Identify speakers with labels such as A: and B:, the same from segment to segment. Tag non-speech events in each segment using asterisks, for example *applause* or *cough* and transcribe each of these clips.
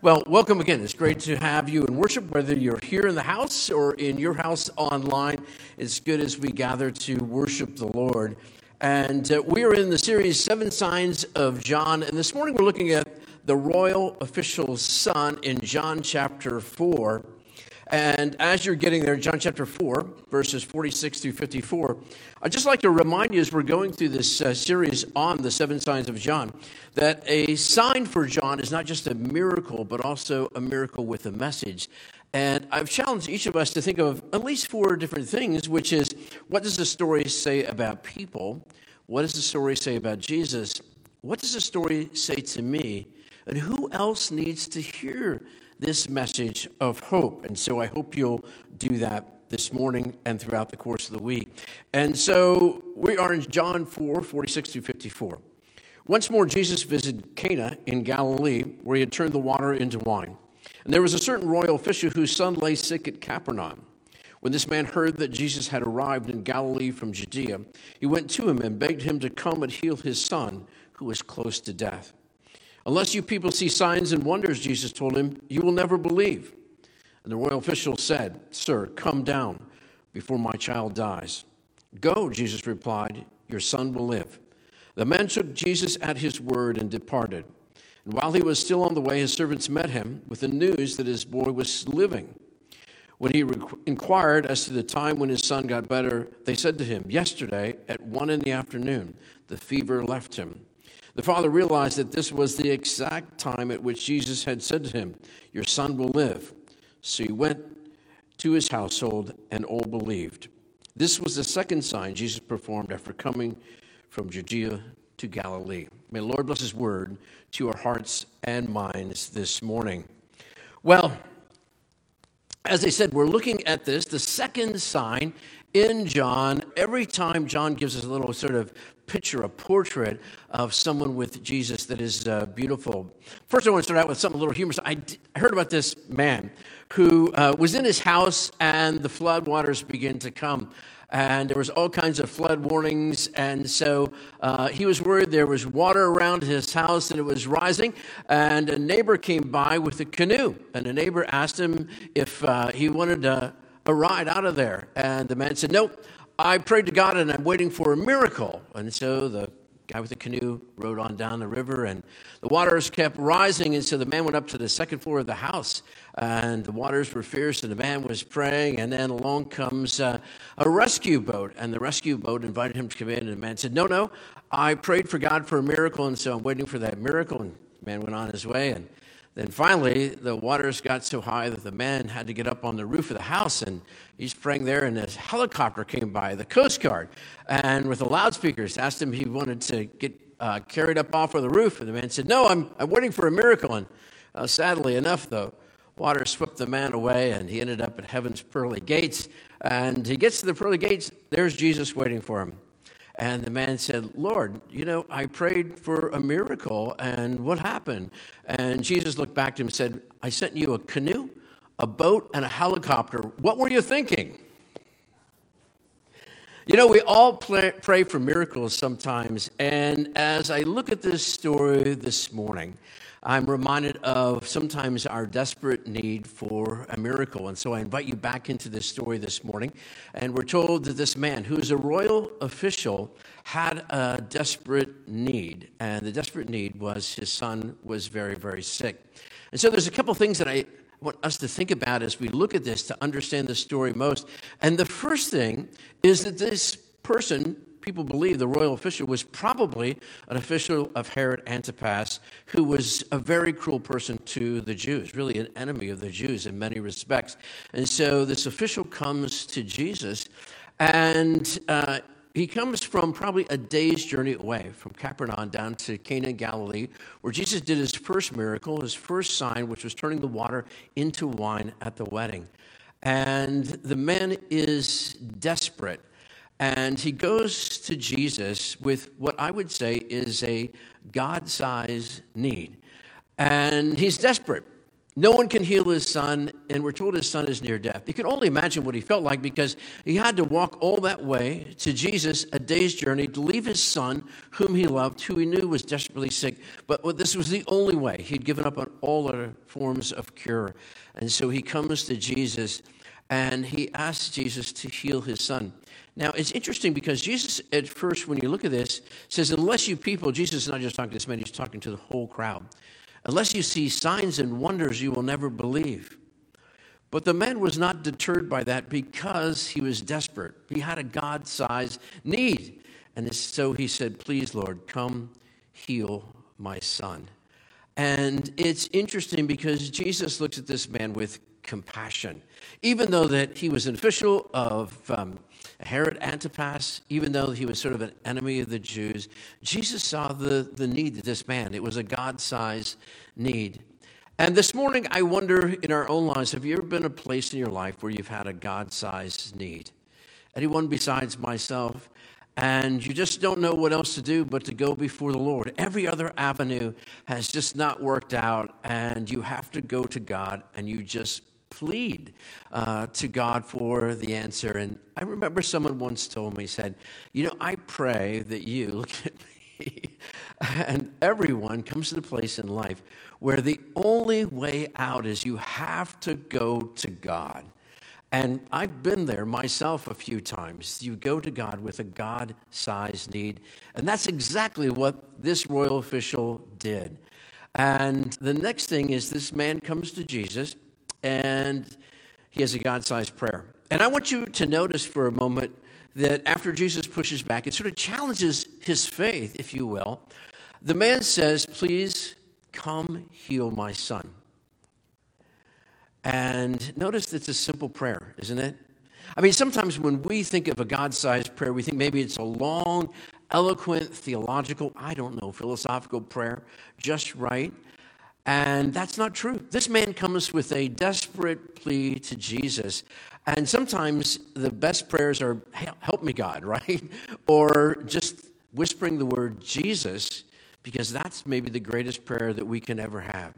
A: Well, welcome again. It's great to have you in worship, whether you're here in the house or in your house online. It's good as we gather to worship the Lord. And uh, we are in the series Seven Signs of John. And this morning we're looking at the royal official's son in John chapter 4. And as you're getting there, John chapter 4, verses 46 through 54, I'd just like to remind you as we're going through this uh, series on the seven signs of John, that a sign for John is not just a miracle, but also a miracle with a message. And I've challenged each of us to think of at least four different things, which is what does the story say about people? What does the story say about Jesus? What does the story say to me? And who else needs to hear this message of hope. And so I hope you'll do that this morning and throughout the course of the week. And so we are in John 4 46 through 54. Once more, Jesus visited Cana in Galilee, where he had turned the water into wine. And there was a certain royal official whose son lay sick at Capernaum. When this man heard that Jesus had arrived in Galilee from Judea, he went to him and begged him to come and heal his son, who was close to death. Unless you people see signs and wonders, Jesus told him, you will never believe. And the royal official said, Sir, come down before my child dies. Go, Jesus replied, your son will live. The man took Jesus at his word and departed. And while he was still on the way, his servants met him with the news that his boy was living. When he re- inquired as to the time when his son got better, they said to him, Yesterday at one in the afternoon, the fever left him. The father realized that this was the exact time at which Jesus had said to him, Your son will live. So he went to his household, and all believed. This was the second sign Jesus performed after coming from Judea to Galilee. May the Lord bless his word to our hearts and minds this morning. Well, as I said, we're looking at this, the second sign in John. Every time John gives us a little sort of picture, a portrait of someone with Jesus that is uh, beautiful. First, I want to start out with something a little humorous. I, d- I heard about this man who uh, was in his house and the flood waters began to come. And there was all kinds of flood warnings, and so uh, he was worried there was water around his house and it was rising. And a neighbor came by with a canoe, and the neighbor asked him if uh, he wanted a, a ride out of there. And the man said, "Nope, I prayed to God and I'm waiting for a miracle. And so the guy with the canoe rode on down the river and the waters kept rising. And so the man went up to the second floor of the house and the waters were fierce and the man was praying. And then along comes uh, a rescue boat. And the rescue boat invited him to come in. And the man said, No, no, I prayed for God for a miracle. And so I'm waiting for that miracle. And the man went on his way. And then finally, the waters got so high that the man had to get up on the roof of the house, and he's praying there, and a helicopter came by, the Coast Guard, and with the loudspeakers asked him if he wanted to get uh, carried up off of the roof. And the man said, No, I'm, I'm waiting for a miracle. And uh, sadly enough, the water swept the man away, and he ended up at heaven's pearly gates. And he gets to the pearly gates, there's Jesus waiting for him. And the man said, Lord, you know, I prayed for a miracle, and what happened? And Jesus looked back to him and said, I sent you a canoe, a boat, and a helicopter. What were you thinking? You know, we all pray for miracles sometimes, and as I look at this story this morning, I'm reminded of sometimes our desperate need for a miracle. And so I invite you back into this story this morning. And we're told that this man, who is a royal official, had a desperate need. And the desperate need was his son was very, very sick. And so there's a couple things that I want us to think about as we look at this to understand the story most. And the first thing is that this person people believe the royal official was probably an official of Herod Antipas, who was a very cruel person to the Jews, really an enemy of the Jews in many respects. And so this official comes to Jesus, and uh, he comes from probably a day's journey away from Capernaum down to Cana, Galilee, where Jesus did his first miracle, his first sign, which was turning the water into wine at the wedding. And the man is desperate and he goes to Jesus with what I would say is a God sized need. And he's desperate. No one can heal his son, and we're told his son is near death. You can only imagine what he felt like because he had to walk all that way to Jesus, a day's journey, to leave his son, whom he loved, who he knew was desperately sick. But this was the only way. He'd given up on all other forms of cure. And so he comes to Jesus and he asks Jesus to heal his son. Now, it's interesting because Jesus, at first, when you look at this, says, Unless you people, Jesus is not just talking to this man, he's talking to the whole crowd. Unless you see signs and wonders, you will never believe. But the man was not deterred by that because he was desperate. He had a God sized need. And so he said, Please, Lord, come heal my son. And it's interesting because Jesus looks at this man with compassion. Even though that he was an official of um, Herod Antipas, even though he was sort of an enemy of the Jews, Jesus saw the, the need of this man. It was a God sized need. And this morning, I wonder in our own lives have you ever been a place in your life where you've had a God sized need? Anyone besides myself? And you just don't know what else to do but to go before the Lord. Every other avenue has just not worked out, and you have to go to God and you just plead uh, to God for the answer. And I remember someone once told me, said, You know, I pray that you, *laughs* look at me, and everyone comes to the place in life where the only way out is you have to go to God. And I've been there myself a few times. You go to God with a God sized need. And that's exactly what this royal official did. And the next thing is this man comes to Jesus and he has a God sized prayer. And I want you to notice for a moment that after Jesus pushes back, it sort of challenges his faith, if you will. The man says, Please come heal my son. And notice it's a simple prayer, isn't it? I mean, sometimes when we think of a God sized prayer, we think maybe it's a long, eloquent, theological, I don't know, philosophical prayer, just right. And that's not true. This man comes with a desperate plea to Jesus. And sometimes the best prayers are, Help me, God, *laughs* right? Or just whispering the word Jesus, because that's maybe the greatest prayer that we can ever have.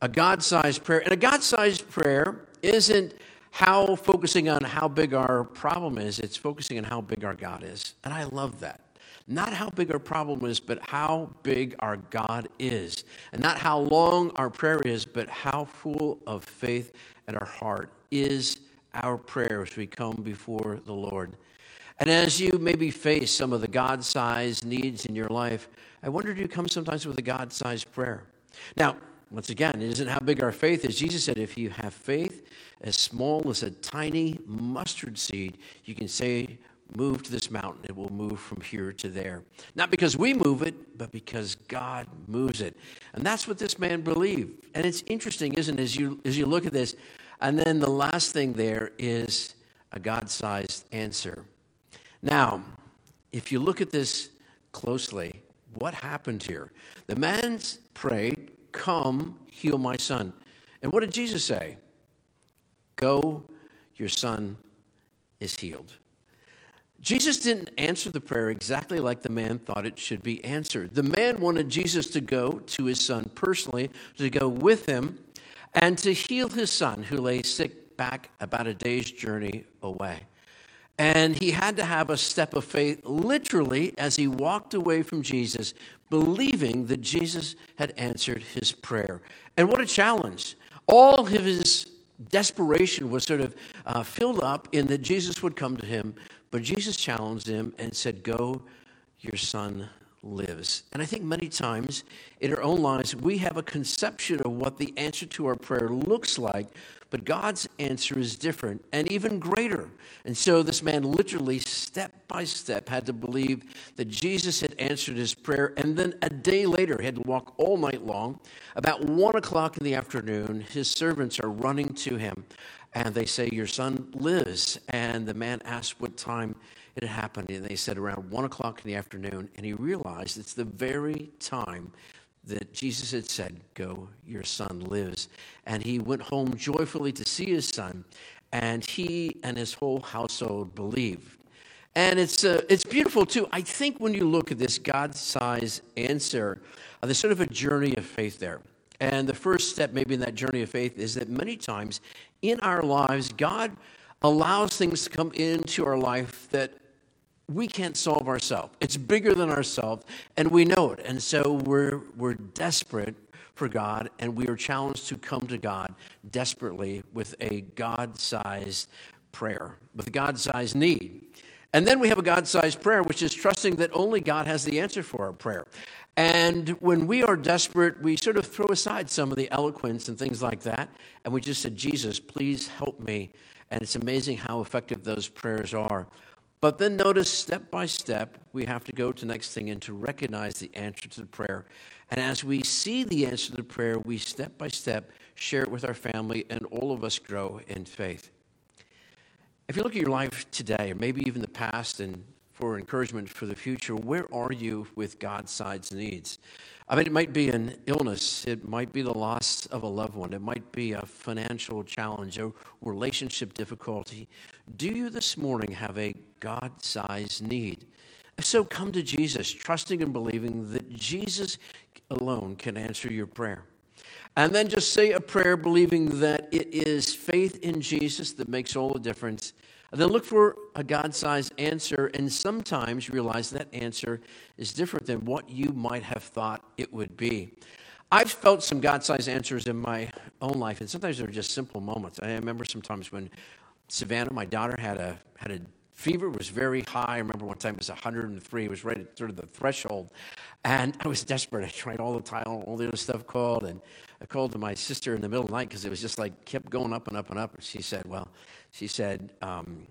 A: A God sized prayer. And a God sized prayer isn't how focusing on how big our problem is, it's focusing on how big our God is. And I love that. Not how big our problem is, but how big our God is. And not how long our prayer is, but how full of faith and our heart is our prayer as we come before the Lord. And as you maybe face some of the God sized needs in your life, I wonder do you come sometimes with a God sized prayer? Now, once again, it isn't how big our faith is. Jesus said, if you have faith as small as a tiny mustard seed, you can say move to this mountain. It will move from here to there. Not because we move it, but because God moves it. And that's what this man believed. And it's interesting, isn't it, as you, as you look at this? And then the last thing there is a God sized answer. Now, if you look at this closely, what happened here? The man prayed, Come, heal my son. And what did Jesus say? Go, your son is healed. Jesus didn't answer the prayer exactly like the man thought it should be answered. The man wanted Jesus to go to his son personally, to go with him, and to heal his son who lay sick back about a day's journey away. And he had to have a step of faith literally as he walked away from Jesus, believing that Jesus had answered his prayer. And what a challenge! All of his desperation was sort of uh, filled up in that Jesus would come to him but Jesus challenged him and said, Go, your son lives. And I think many times in our own lives, we have a conception of what the answer to our prayer looks like, but God's answer is different and even greater. And so this man literally, step by step, had to believe that Jesus had answered his prayer. And then a day later, he had to walk all night long. About one o'clock in the afternoon, his servants are running to him and they say, Your son lives. And the man asked what time it had happened. And they said, Around one o'clock in the afternoon. And he realized it's the very time that Jesus had said, Go, your son lives. And he went home joyfully to see his son. And he and his whole household believed. And it's, uh, it's beautiful too. I think when you look at this God sized answer, uh, there's sort of a journey of faith there. And the first step, maybe in that journey of faith, is that many times in our lives, God allows things to come into our life that we can't solve ourselves. It's bigger than ourselves, and we know it. And so we're, we're desperate for God, and we are challenged to come to God desperately with a God sized prayer, with a God sized need. And then we have a God sized prayer, which is trusting that only God has the answer for our prayer. And when we are desperate, we sort of throw aside some of the eloquence and things like that, and we just said, Jesus, please help me. And it's amazing how effective those prayers are. But then notice step by step, we have to go to the next thing and to recognize the answer to the prayer. And as we see the answer to the prayer, we step by step share it with our family, and all of us grow in faith. If you look at your life today, or maybe even the past, and for encouragement for the future, where are you with God sized needs? I mean, it might be an illness, it might be the loss of a loved one, it might be a financial challenge, a relationship difficulty. Do you this morning have a God sized need? So, come to Jesus, trusting and believing that Jesus alone can answer your prayer. And then just say a prayer believing that it is faith in Jesus that makes all the difference and then look for a God sized answer, and sometimes realize that answer is different than what you might have thought it would be. I've felt some God sized answers in my own life, and sometimes they're just simple moments. I remember sometimes when Savannah, my daughter, had a, had a fever was very high. I remember one time it was 103. It was right at sort of the threshold. And I was desperate. I tried all the Tylenol, all the other stuff called. And I called to my sister in the middle of the night because it was just like kept going up and up and up. And she said, well, she said, um,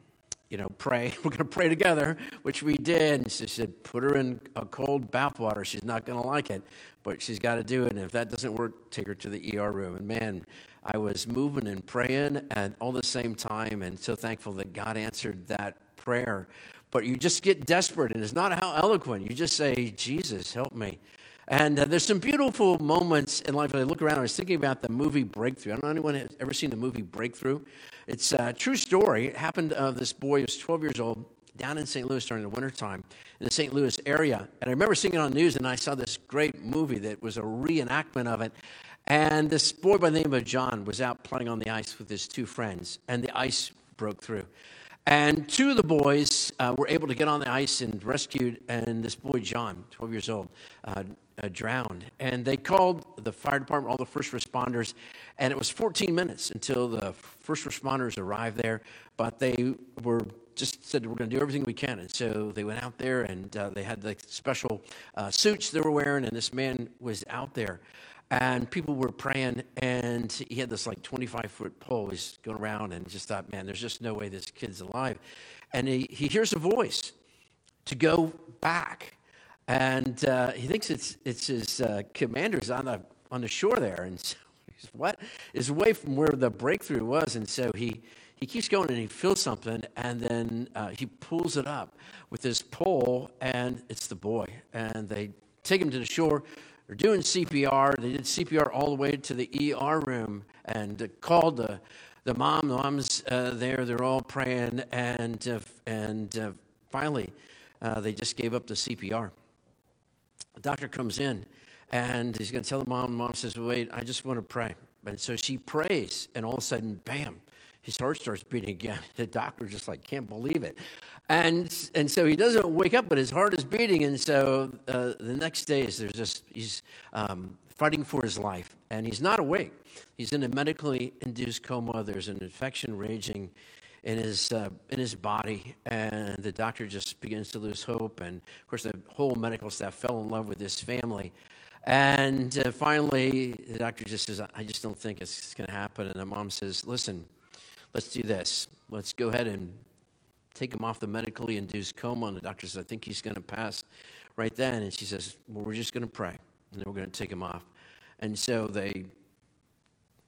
A: you know, pray. *laughs* We're going to pray together, which we did. And she said, put her in a cold bath water. She's not going to like it, but she's got to do it. And if that doesn't work, take her to the ER room. And man, I was moving and praying at all the same time, and so thankful that God answered that prayer. But you just get desperate, and it's not how eloquent. You just say, Jesus, help me. And uh, there's some beautiful moments in life. I look around, I was thinking about the movie Breakthrough. I don't know anyone has ever seen the movie Breakthrough. It's a true story. It happened uh, this boy was 12 years old down in St. Louis during the wintertime in the St. Louis area. And I remember seeing it on news, and I saw this great movie that was a reenactment of it. And this boy by the name of John was out playing on the ice with his two friends, and the ice broke through. And two of the boys uh, were able to get on the ice and rescued, and this boy, John, 12 years old, uh, uh, drowned. And they called the fire department, all the first responders, and it was 14 minutes until the first responders arrived there. But they were just said, We're going to do everything we can. And so they went out there, and uh, they had the special uh, suits they were wearing, and this man was out there and people were praying and he had this like 25 foot pole. He's going around and just thought man there's just no way this kid's alive. And he, he hears a voice to go back. And uh, he thinks it's, it's his uh, commanders on the, on the shore there. And so *laughs* he's what? Is away from where the breakthrough was. And so he, he keeps going and he feels something. And then uh, he pulls it up with his pole and it's the boy. And they take him to the shore they're doing CPR. They did CPR all the way to the ER room and called the, the mom. The mom's uh, there. They're all praying. And, uh, and uh, finally, uh, they just gave up the CPR. The doctor comes in and he's going to tell the mom. The mom says, Wait, I just want to pray. And so she prays, and all of a sudden, bam, his heart starts beating again. *laughs* The doctor just like can't believe it. And, and so he doesn't wake up, but his heart is beating. And so uh, the next day, is there's just, he's um, fighting for his life. And he's not awake. He's in a medically induced coma. There's an infection raging in his, uh, in his body. And the doctor just begins to lose hope. And of course, the whole medical staff fell in love with this family. And uh, finally, the doctor just says, I just don't think it's going to happen. And the mom says, Listen, let's do this. Let's go ahead and take him off the medically induced coma. And the doctor says, I think he's going to pass right then. And she says, Well, we're just going to pray, and then we're going to take him off. And so they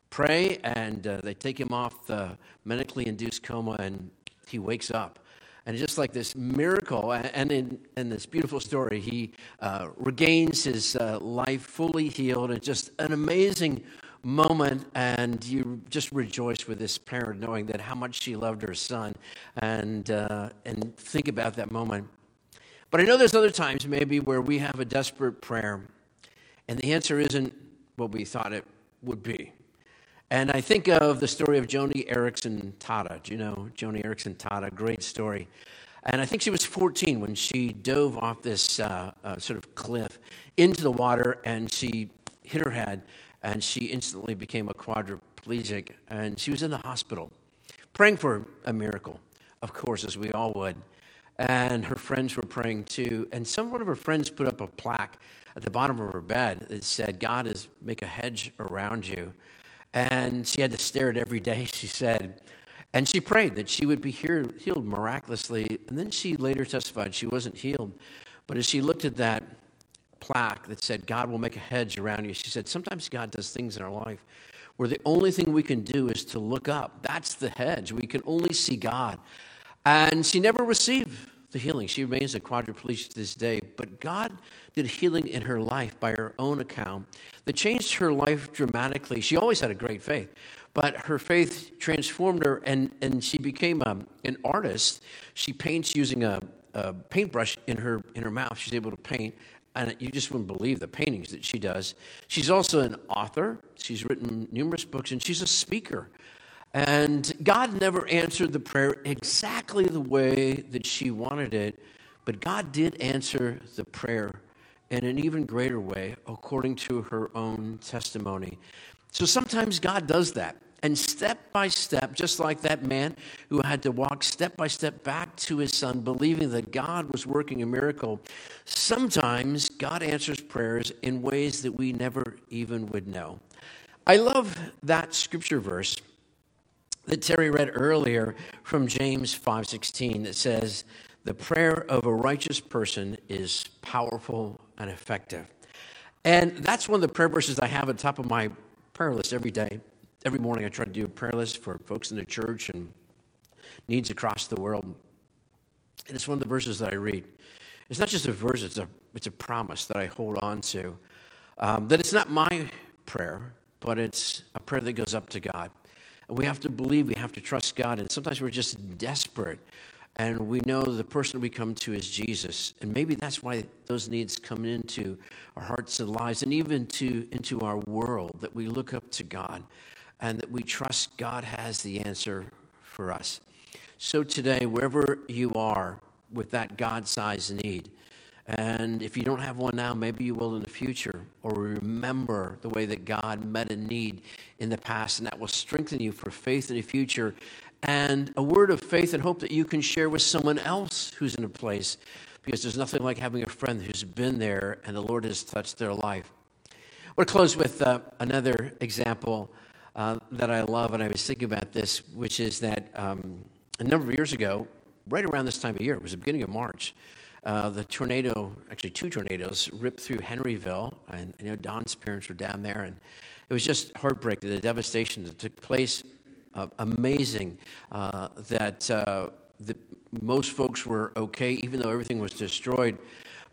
A: pray, and uh, they take him off the medically induced coma, and he wakes up. And just like this miracle, and in, in this beautiful story, he uh, regains his uh, life fully healed, and just an amazing moment and you just rejoice with this parent knowing that how much she loved her son and, uh, and think about that moment. But I know there's other times maybe where we have a desperate prayer and the answer isn't what we thought it would be. And I think of the story of Joni Eareckson Tada. Do you know Joni Eareckson Tada? Great story. And I think she was 14 when she dove off this uh, uh, sort of cliff into the water and she hit her head and she instantly became a quadriplegic. And she was in the hospital praying for a miracle, of course, as we all would. And her friends were praying too. And some one of her friends put up a plaque at the bottom of her bed that said, God is make a hedge around you. And she had to stare at every day, *laughs* she said. And she prayed that she would be healed miraculously. And then she later testified she wasn't healed. But as she looked at that plaque that said, God will make a hedge around you, she said, Sometimes God does things in our life where the only thing we can do is to look up. That's the hedge. We can only see God. And she never received the healing. She remains a quadriplegic to this day. But God did healing in her life by her own account that changed her life dramatically. She always had a great faith, but her faith transformed her and, and she became a, um, an artist. She paints using a, a paintbrush in her, in her mouth. She's able to paint and you just wouldn't believe the paintings that she does. She's also an author. She's written numerous books, and she's a speaker. And God never answered the prayer exactly the way that she wanted it, but God did answer the prayer in an even greater way according to her own testimony. So sometimes God does that. And step by step, just like that man who had to walk step by step back to his son, believing that God was working a miracle, sometimes God answers prayers in ways that we never even would know. I love that scripture verse that Terry read earlier from James 5:16 that says, "The prayer of a righteous person is powerful and effective." And that's one of the prayer verses I have at the top of my prayer list every day. Every morning I try to do a prayer list for folks in the church and needs across the world. And it's one of the verses that I read. It's not just a verse, it's a, it's a promise that I hold on to. Um, that it's not my prayer, but it's a prayer that goes up to God. And we have to believe, we have to trust God. And sometimes we're just desperate. And we know the person we come to is Jesus. And maybe that's why those needs come into our hearts and lives and even to, into our world, that we look up to God and that we trust God has the answer for us. So today, wherever you are with that God sized need, and if you don't have one now, maybe you will in the future, or remember the way that God met a need in the past, and that will strengthen you for faith in the future and a word of faith and hope that you can share with someone else who's in a place, because there's nothing like having a friend who's been there and the Lord has touched their life. To close with uh, another example uh, that I love, and I was thinking about this, which is that um, a number of years ago, right around this time of year, it was the beginning of March, uh, the tornado, actually two tornadoes, ripped through Henryville, and I know Don's parents were down there, and it was just heartbreaking, the devastation that took place. Uh, amazing uh, that uh, the, most folks were okay, even though everything was destroyed.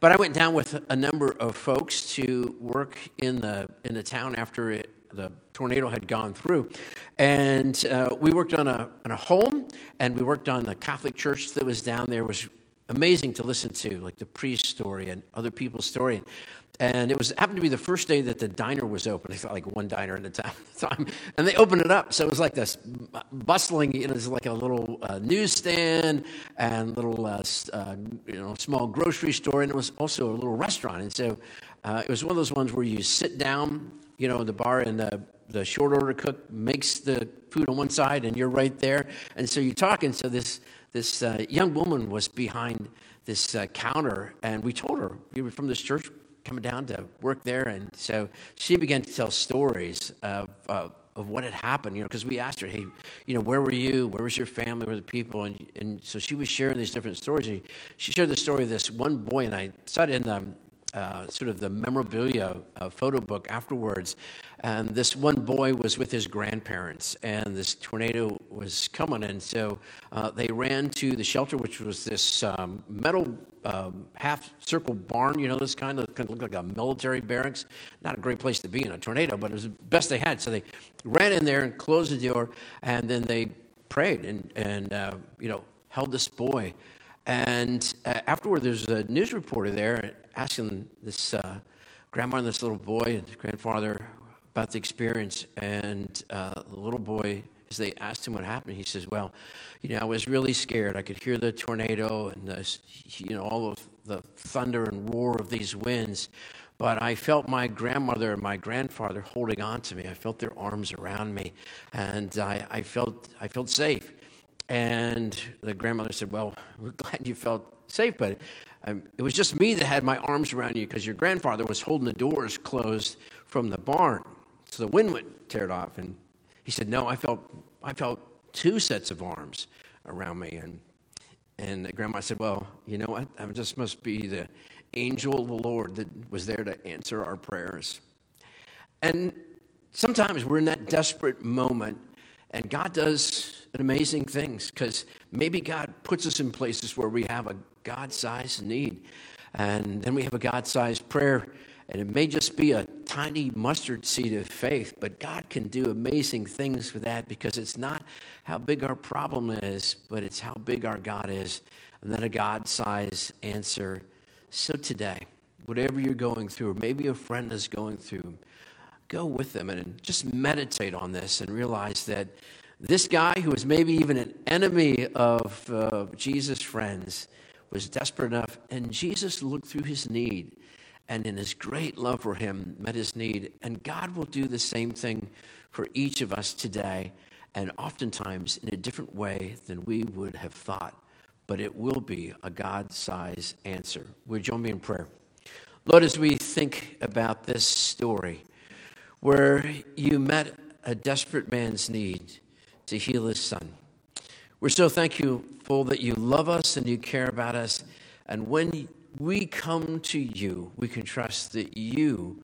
A: But I went down with a number of folks to work in the in the town after it the tornado had gone through. And uh, we worked on a, on a home, and we worked on the Catholic church that was down there. It was amazing to listen to, like the priest's story and other people's story. And it was happened to be the first day that the diner was open. I thought like one diner at a time, *laughs* and they opened it up. So it was like this bustling. You know, it was like a little uh, newsstand and little uh, uh, you know small grocery store, and it was also a little restaurant. And so uh, it was one of those ones where you sit down you know, the bar and the, the short order cook makes the food on one side and you're right there. And so you're talking. So this, this uh, young woman was behind this uh, counter and we told her we were from this church coming down to work there. And so she began to tell stories of, uh, of what had happened, you know, because we asked her, hey, you know, where were you? Where was your family? Where were the people? And, and so she was sharing these different stories. And she shared the story of this one boy, and I saw it in the, uh, sort of the memorabilia uh, photo book afterwards. And this one boy was with his grandparents, and this tornado was coming. And so uh, they ran to the shelter, which was this um, metal um, half circle barn, you know, this kind of, kind of looked like a military barracks. Not a great place to be in a tornado, but it was the best they had. So they ran in there and closed the door, and then they prayed and, and uh, you know, held this boy. And uh, afterward, there's a news reporter there asking this uh, grandma and this little boy and grandfather, about the experience. And uh, the little boy, as they asked him what happened, he says, Well, you know, I was really scared. I could hear the tornado and, the, you know, all of the thunder and roar of these winds. But I felt my grandmother and my grandfather holding on to me. I felt their arms around me, and I, I felt, I felt safe. And the grandmother said, Well, we're *laughs* glad you felt safe, but um, it was just me that had my arms around you because your grandfather was holding the doors closed from the barn. So the wind went teared off. And he said, No, I felt, I felt two sets of arms around me. And, and the grandma said, Well, you know what? That just must be the angel of the Lord that was there to answer our prayers. And sometimes we're in that desperate moment, and God does amazing things because maybe God puts us in places where we have a God sized need. And then we have a God sized prayer, and it may just be a tiny mustard seed of faith, but God can do amazing things with that because it's not how big our problem is, but it's how big our God is. And then a God sized answer. So today, whatever you're going through, or maybe a friend is going through, go with them and just meditate on this and realize that this guy, who was maybe even an enemy of uh, Jesus' friends, was desperate enough, and Jesus looked through his need and in his great love for him met his need. And God will do the same thing for each of us today, and oftentimes in a different way than we would have thought. But it will be a God sized answer. Would you join me in prayer? Lord, as we think about this story where you met a desperate man's need to heal his son, we're so thankful that you love us and you care about us. And when we come to you, we can trust that you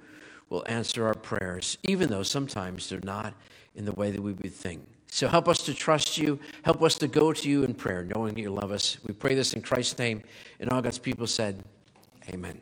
A: will answer our prayers, even though sometimes they're not in the way that we would think. So help us to trust you. Help us to go to you in prayer, knowing that you love us. We pray this in Christ's name. And all God's people said, Amen.